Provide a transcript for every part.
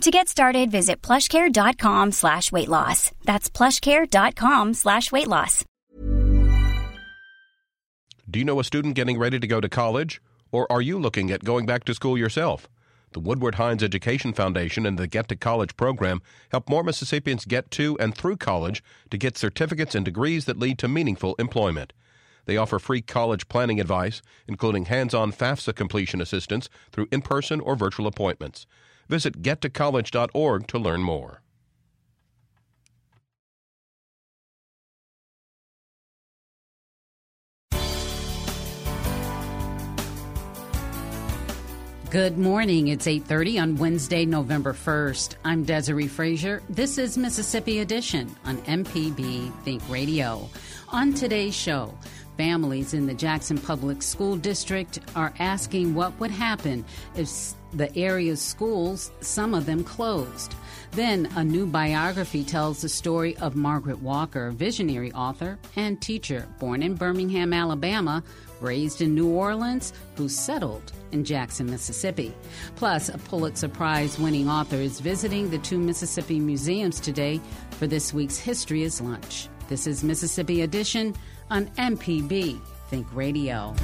To get started, visit plushcare.com slash weight loss. That's plushcare.com slash weight loss. Do you know a student getting ready to go to college? Or are you looking at going back to school yourself? The Woodward Hines Education Foundation and the Get to College program help more Mississippians get to and through college to get certificates and degrees that lead to meaningful employment. They offer free college planning advice, including hands on FAFSA completion assistance through in person or virtual appointments. Visit gettocollege.org to learn more. Good morning. It's 8:30 on Wednesday, November 1st. I'm Desiree Frazier. This is Mississippi Edition on MPB Think Radio. On today's show, families in the Jackson Public School District are asking what would happen if the area's schools, some of them closed. Then, a new biography tells the story of Margaret Walker, visionary author and teacher, born in Birmingham, Alabama, raised in New Orleans, who settled in Jackson, Mississippi. Plus, a Pulitzer Prize winning author is visiting the two Mississippi museums today for this week's History is Lunch. This is Mississippi Edition on MPB Think Radio.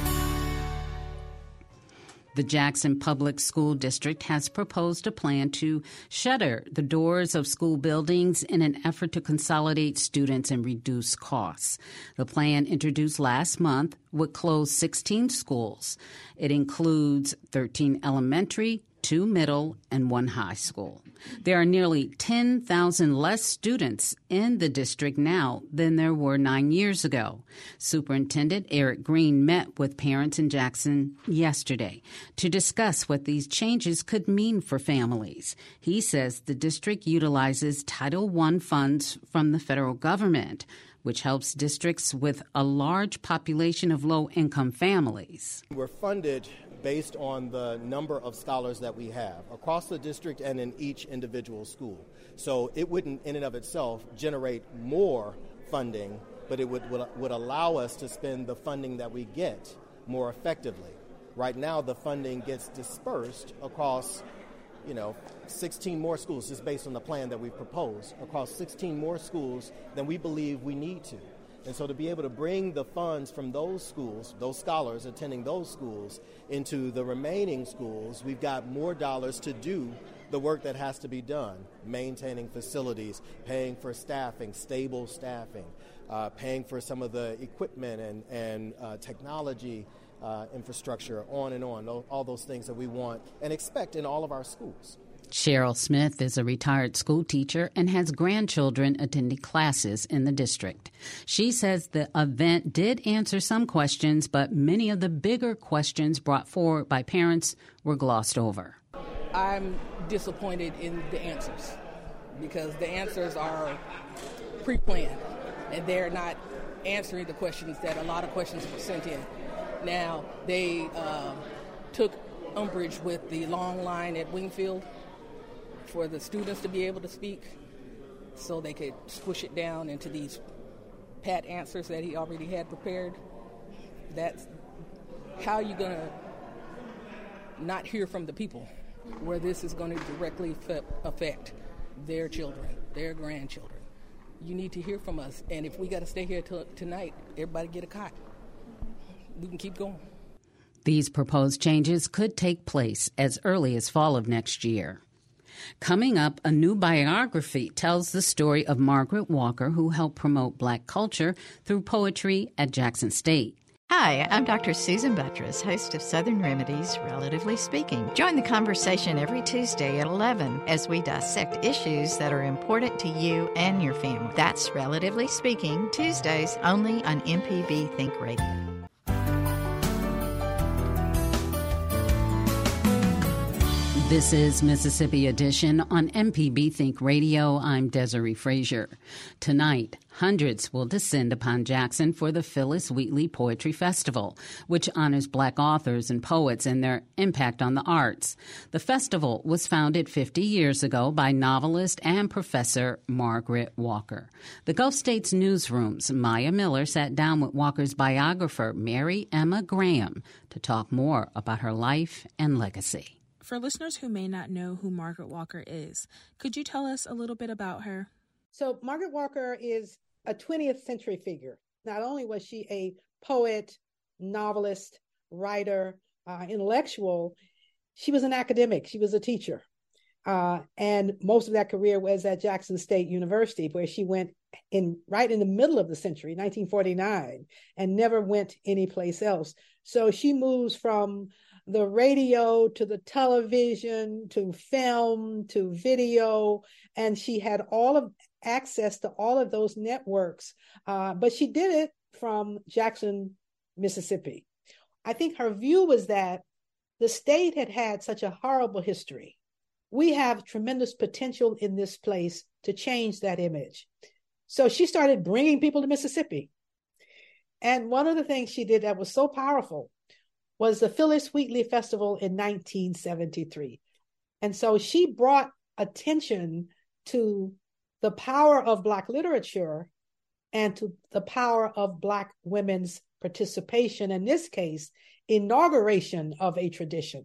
The Jackson Public School District has proposed a plan to shutter the doors of school buildings in an effort to consolidate students and reduce costs. The plan introduced last month would close 16 schools. It includes 13 elementary, two middle, and one high school. There are nearly 10,000 less students in the district now than there were nine years ago. Superintendent Errick Greene met with parents in Jackson yesterday to discuss what these changes could mean for families. He says the district utilizes Title I funds from the federal government which helps districts with a large population of low income families. We're funded based on the number of scholars that we have across the district and in each individual school. So it wouldn't, in and of itself, generate more funding, but it would, would, would allow us to spend the funding that we get more effectively. Right now, the funding gets dispersed across you know, 16 more schools, just based on the plan that we've proposed, across 16 more schools than we believe we need to. And so to be able to bring the funds from those schools, those scholars attending those schools, into the remaining schools, we've got more dollars to do the work that has to be done maintaining facilities, paying for staffing, stable staffing, uh, paying for some of the equipment and, and uh, technology uh, infrastructure, on and on, all those things that we want and expect in all of our schools. Cheryl Smith is a retired school teacher and has grandchildren attending classes in the district. She says the event did answer some questions, but many of the bigger questions brought forward by parents were glossed over. I'm disappointed in the answers because the answers are pre planned and they're not answering the questions that a lot of questions were sent in. Now, they uh, took umbrage with the long line at Wingfield for the students to be able to speak so they could squish it down into these pat answers that he already had prepared. That's how you're going to not hear from the people where this is going to directly affect their children, their grandchildren. You need to hear from us. And if we got to stay here till tonight, everybody get a cot. We can keep going. These proposed changes could take place as early as fall of next year. Coming up, a new biography tells the story of Margaret Walker, who helped promote black culture through poetry at Jackson State. Hi, I'm Dr. Susan Buttross, host of Southern Remedies, Relatively Speaking. Join the conversation every Tuesday at 11 as we dissect issues that are important to you and your family. That's Relatively Speaking, Tuesdays only on MPB Think Radio. This is Mississippi Edition on MPB Think Radio. I'm Desiree Frazier. Tonight, hundreds will descend upon Jackson for the Phillis Wheatley Poetry Festival, which honors black authors and poets and their impact on the arts. The festival was founded 50 years ago by novelist and professor Margaret Walker. The Gulf States newsroom's Maya Miller sat down with Walker's biographer, Maryemma Graham, to talk more about her life and legacy. For listeners who may not know who Margaret Walker is, could you tell us a little bit about her? So, Margaret Walker is a 20th century figure. Not only was she a poet, novelist, writer, uh, intellectual, she was an academic, she was a teacher. Uh, and most of that career was at Jackson State University, where she went in right in the middle of the century, 1949, and never went anyplace else. So she moves from the radio to the television to film to video. And she had all of access to all of those networks. Uh, but she did it from jackson mississippi. I think her view was that the state had had such a horrible history. We have tremendous potential in this place to change that image. So she started bringing people to mississippi. And one of the things she did that was so powerful was the Phillis Wheatley Festival in 1973. And so she brought attention to the power of Black literature and to the power of Black women's participation, in this case, inauguration of a tradition.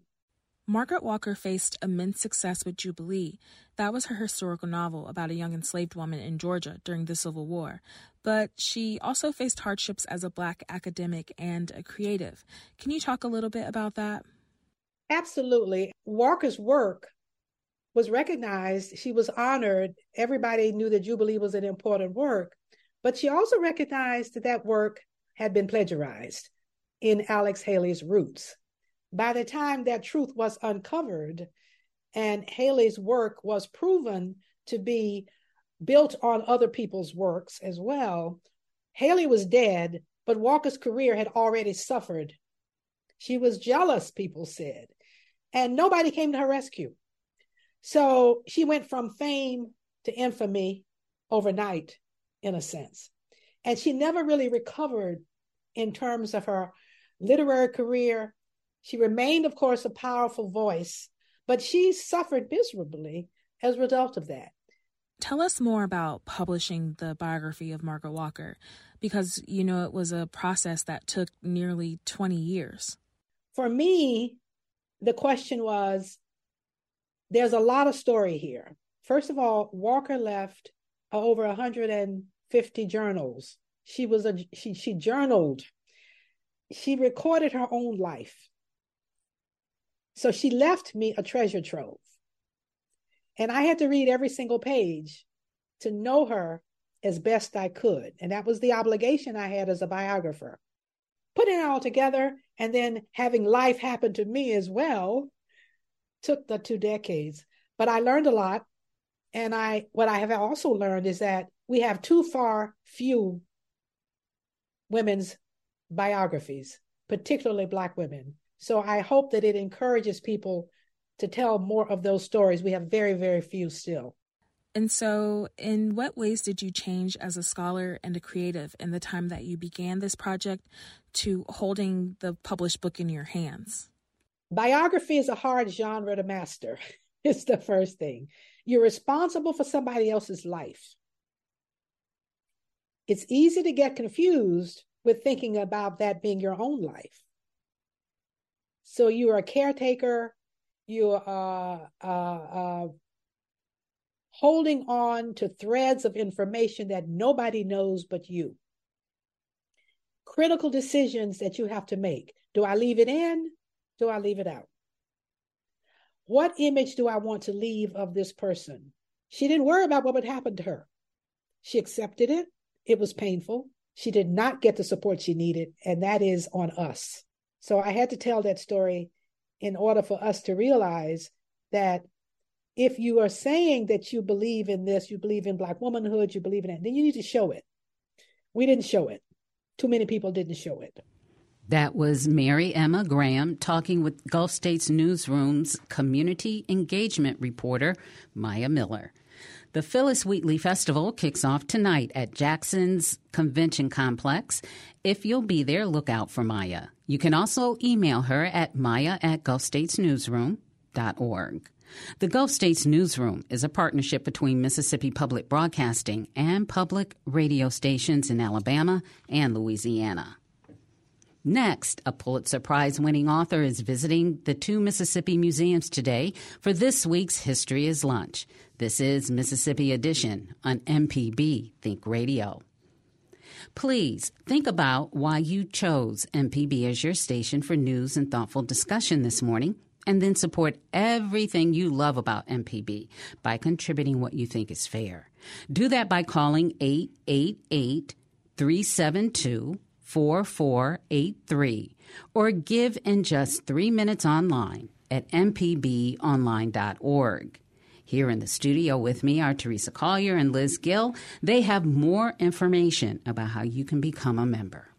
Margaret Walker faced immense success with Jubilee. That was her historical novel about a young enslaved woman in Georgia during the Civil War. But she also faced hardships as a Black academic and a creative. Can you talk a little bit about that? Absolutely. Walker's work was recognized. She was honored. Everybody knew that Jubilee was an important work. But she also recognized that that work had been plagiarized in Alex Haley's Roots by the time that truth was uncovered and Haley's work was proven to be built on other people's works as well, Haley was dead, but Walker's career had already suffered. She was jealous, people said, and nobody came to her rescue. So she went from fame to infamy overnight, in a sense. And she never really recovered in terms of her literary career she remained, of course, a powerful voice, but she suffered miserably as a result of that. Tell us more about publishing the biography of Margaret Walker, because you know it was a process that took nearly 20 years. For me, the question was there's a lot of story here. First of all, Walker left uh, over 150 journals. She was a she she journaled. She recorded her own life. So she left me a treasure trove. And I had to read every single page to know her as best I could. And that was the obligation I had as a biographer. Putting it all together and then having life happen to me as well took the two decades. But I learned a lot. And I what I have also learned is that we have too far few women's biographies, particularly black women. So I hope that it encourages people to tell more of those stories. We have very, very few still. And so, in what ways did you change as a scholar and a creative in the time that you began this project to holding the published book in your hands? Biography is a hard genre to master. it's the first thing. You're responsible for somebody else's life. It's easy to get confused with thinking about that being your own life. So you are a caretaker, you are uh, uh, holding on to threads of information that nobody knows but you. Critical decisions that you have to make. Do I leave it in? Do I leave it out? What image do I want to leave of this person? She didn't worry about what would happen to her. She accepted it. It was painful. She did not get the support she needed, and that is on us. So I had to tell that story in order for us to realize that if you are saying that you believe in this, you believe in Black womanhood, you believe in it, then you need to show it. We didn't show it. Too many people didn't show it. That was Maryemma Graham talking with Gulf States Newsroom's community engagement reporter, Maya Miller. The Phillis Wheatley Festival kicks off tonight at Jackson's Convention Complex. If you'll be there, look out for Maya. You can also email her at maya at gulfstatesnewsroom.org. The Gulf States Newsroom is a partnership between Mississippi Public Broadcasting and public radio stations in Alabama and Louisiana. Next, a Pulitzer Prize winning author is visiting the two Mississippi museums today for this week's History is Lunch. This is Mississippi Edition on MPB Think Radio. Please think about why you chose MPB as your station for news and thoughtful discussion this morning, and then support everything you love about MPB by contributing what you think is fair. Do that by calling 888 372 4483 or give in just three minutes online at mpbonline.org. Here in the studio with me are Teresa Collier and Liz Gill. They have more information about how you can become a member.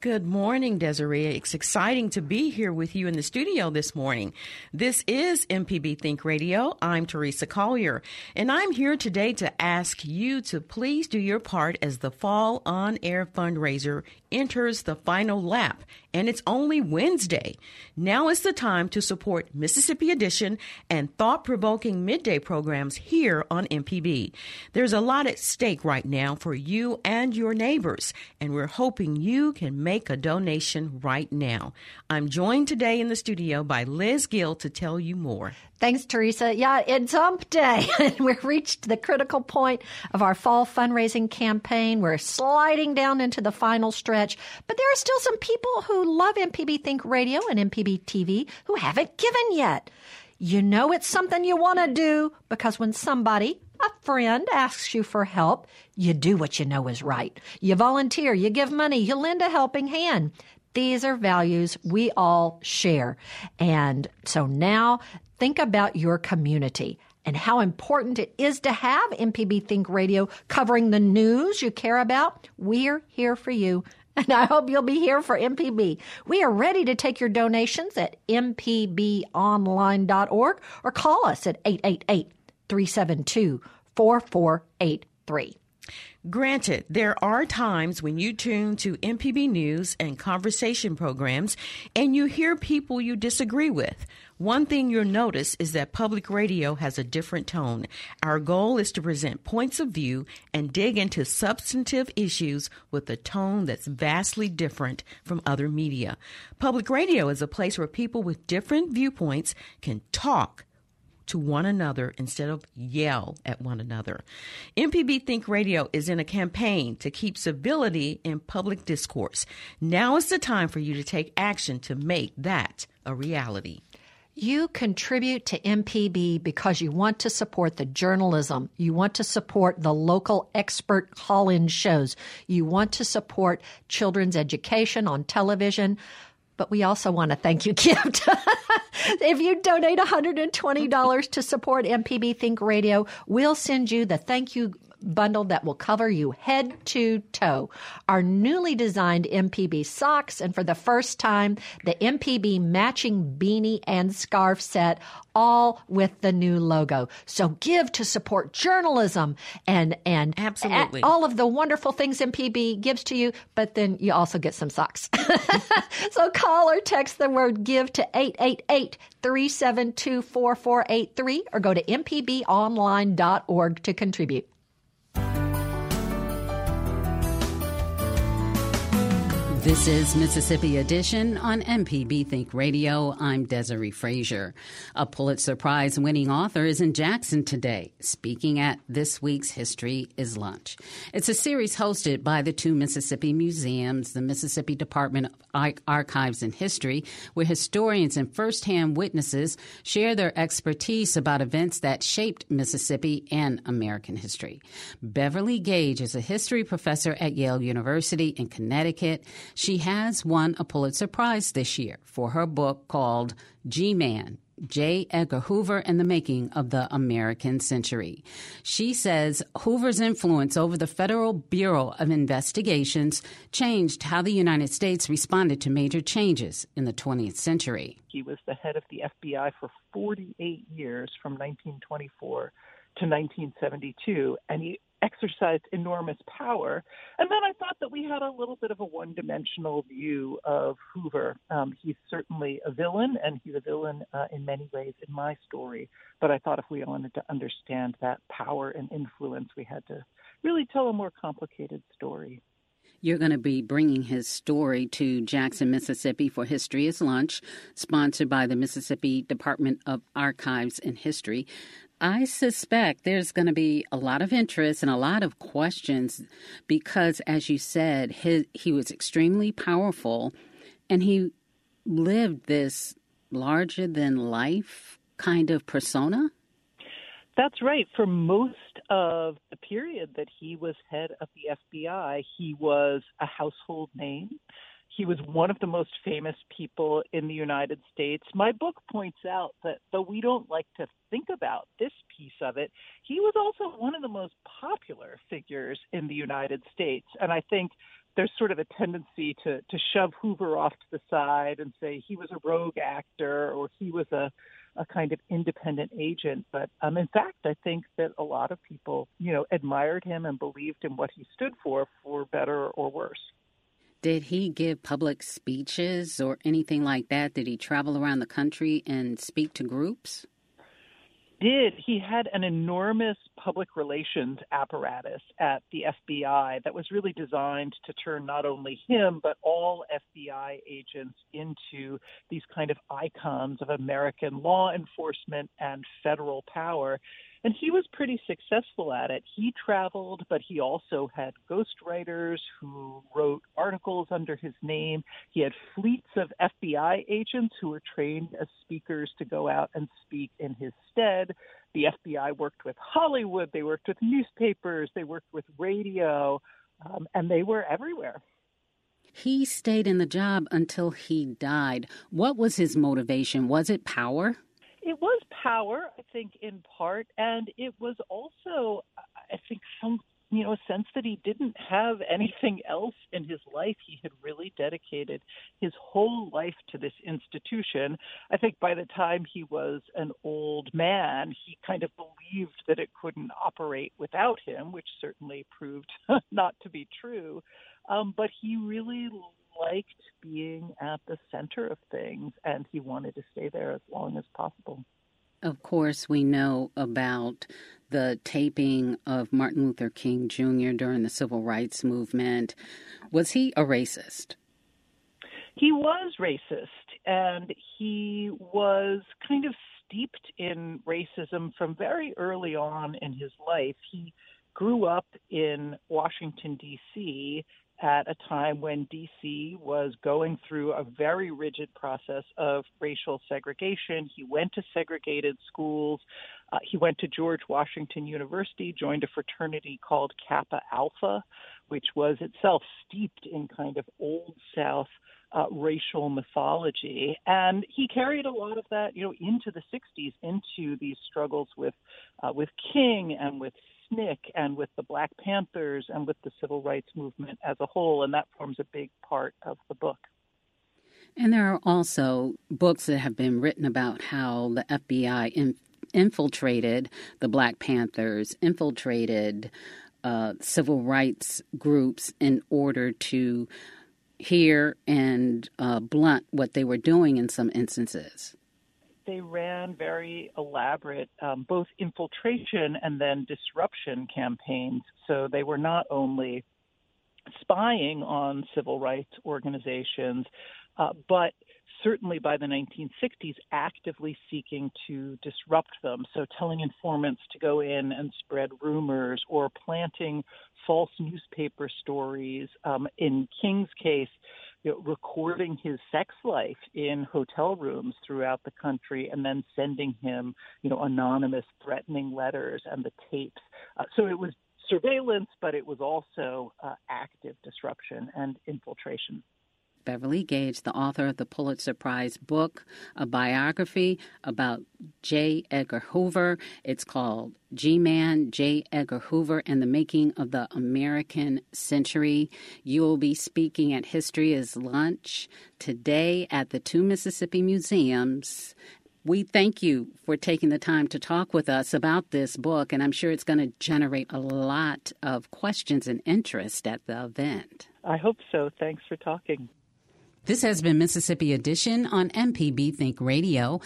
Good morning, Desiree. It's exciting to be here with you in the studio this morning. This is MPB Think Radio. I'm Teresa Collier, and I'm here today to ask you to please do your part as the Fall On Air fundraiser enters the final lap, and it's only Wednesday. Now is the time to support Mississippi Edition and thought provoking midday programs here on MPB. There's a lot at stake right now for you and your neighbors, and we're hoping you can make a donation right now. I'm joined today in the studio by Liz Gill to tell you more. Thanks, Teresa. Yeah, it's hump day. We've reached the critical point of our fall fundraising campaign. We're sliding down into the final stretch, but there are still some people who love MPB Think Radio and MPB TV who haven't given yet. You know it's something you want to do because when somebody, a friend, asks you for help, you do what you know is right. You volunteer, you give money, you lend a helping hand. These are values we all share. And so now think about your community and how important it is to have MPB Think Radio covering the news you care about. We're here for you. And I hope you'll be here for MPB. We are ready to take your donations at mpbonline.org or call us at 888 372 4483. Granted, there are times when you tune to MPB news and conversation programs and you hear people you disagree with. One thing you'll notice is that public radio has a different tone. Our goal is to present points of view and dig into substantive issues with a tone that's vastly different from other media. Public radio is a place where people with different viewpoints can talk to one another instead of yell at one another. MPB Think Radio is in a campaign to keep civility in public discourse. Now is the time for you to take action to make that a reality. You contribute to MPB because you want to support the journalism. You want to support the local expert call in shows. You want to support children's education on television. But we also want to thank you gift. If you donate $120 to support MPB Think Radio, we'll send you the thank you bundle that will cover you head to toe. Our newly designed MPB socks, and for the first time, the MPB matching beanie and scarf set, all with the new logo. So give to support journalism and and absolutely all of the wonderful things MPB gives to you, but then you also get some socks. so call or text the word give to 888 372 4483 or go to mpbonline.org to contribute. This is Mississippi Edition on MPB Think Radio. I'm Desiree Frazier. A Pulitzer Prize winning author is in Jackson today, speaking at this week's History is Lunch. It's a series hosted by the two Mississippi museums, the Mississippi Department of Archives and History, where historians and firsthand witnesses share their expertise about events that shaped Mississippi and American history. Beverly Gage is a history professor at Yale University in Connecticut. She has won a Pulitzer Prize this year for her book called G Man J. Edgar Hoover and the Making of the American Century. She says Hoover's influence over the Federal Bureau of Investigations changed how the United States responded to major changes in the 20th century. He was the head of the FBI for 48 years from 1924 to 1972, and he exercised enormous power. And then I thought that we had a little bit of a one dimensional view of Hoover. Um, he's certainly a villain, and he's a villain uh, in many ways in my story. But I thought if we wanted to understand that power and influence, we had to really tell a more complicated story. You're going to be bringing his story to Jackson, Mississippi for History is Lunch, sponsored by the Mississippi Department of Archives and History. I suspect there's going to be a lot of interest and a lot of questions because, as you said, his, he was extremely powerful and he lived this larger than life kind of persona. That's right. For most of the period that he was head of the FBI, he was a household name. He was one of the most famous people in the United States. My book points out that though we don't like to think about this piece of it, he was also one of the most popular figures in the United States. And I think there's sort of a tendency to, to shove Hoover off to the side and say he was a rogue actor or he was a, a kind of independent agent. But um, in fact, I think that a lot of people, you know, admired him and believed in what he stood for, for better or worse. Did he give public speeches or anything like that? Did he travel around the country and speak to groups? Did. He had an enormous public relations apparatus at the FBI that was really designed to turn not only him, but all FBI agents into these kind of icons of American law enforcement and federal power. And he was pretty successful at it. He traveled, but he also had ghostwriters who wrote articles under his name. He had fleets of FBI agents who were trained as speakers to go out and speak in his stead. The FBI worked with Hollywood, they worked with newspapers, they worked with radio, um, and they were everywhere. He stayed in the job until he died. What was his motivation? Was it power? It was power, I think, in part, and it was also, I think, some you know a sense that he didn't have anything else in his life. He had really dedicated his whole life to this institution. I think by the time he was an old man, he kind of believed that it couldn't operate without him, which certainly proved not to be true. Um, but he really liked being at the center of things, and he wanted to stay there as long as possible. Of course, we know about the taping of Martin Luther King Jr. during the civil rights movement. Was he a racist? He was racist, and he was kind of steeped in racism from very early on in his life. He grew up in Washington, D.C., at a time when DC was going through a very rigid process of racial segregation. He went to segregated schools. Uh, he went to George Washington University, joined a fraternity called Kappa Alpha, which was itself steeped in kind of Old South uh, racial mythology. And he carried a lot of that, you know, into the 60s, into these struggles with uh, with King and with SNCC and with the Black Panthers and with the civil rights movement as a whole, and that forms a big part of the book. And there are also books that have been written about how the FBI in, infiltrated the Black Panthers, infiltrated uh, civil rights groups in order to hear and uh, blunt what they were doing in some instances they ran very elaborate um, both infiltration and then disruption campaigns. So they were not only spying on civil rights organizations, uh, but certainly by the 1960s actively seeking to disrupt them. So telling informants to go in and spread rumors or planting false newspaper stories. Um, in King's case, you know, recording his sex life in hotel rooms throughout the country and then sending him, you know, anonymous threatening letters and the tapes. Uh, so it was surveillance, but it was also uh, active disruption and infiltration. Beverly Gage, the author of the Pulitzer Prize book, a biography about J. Edgar Hoover. It's called G Man, J. Edgar Hoover, and the Making of the American Century. You will be speaking at History is Lunch today at the two Mississippi Museums we thank you for taking the time to talk with us about this book, and I'm sure it's going to generate a lot of questions and interest at the event. I hope so. Thanks for talking. This has been Mississippi Edition on MPB Think Radio.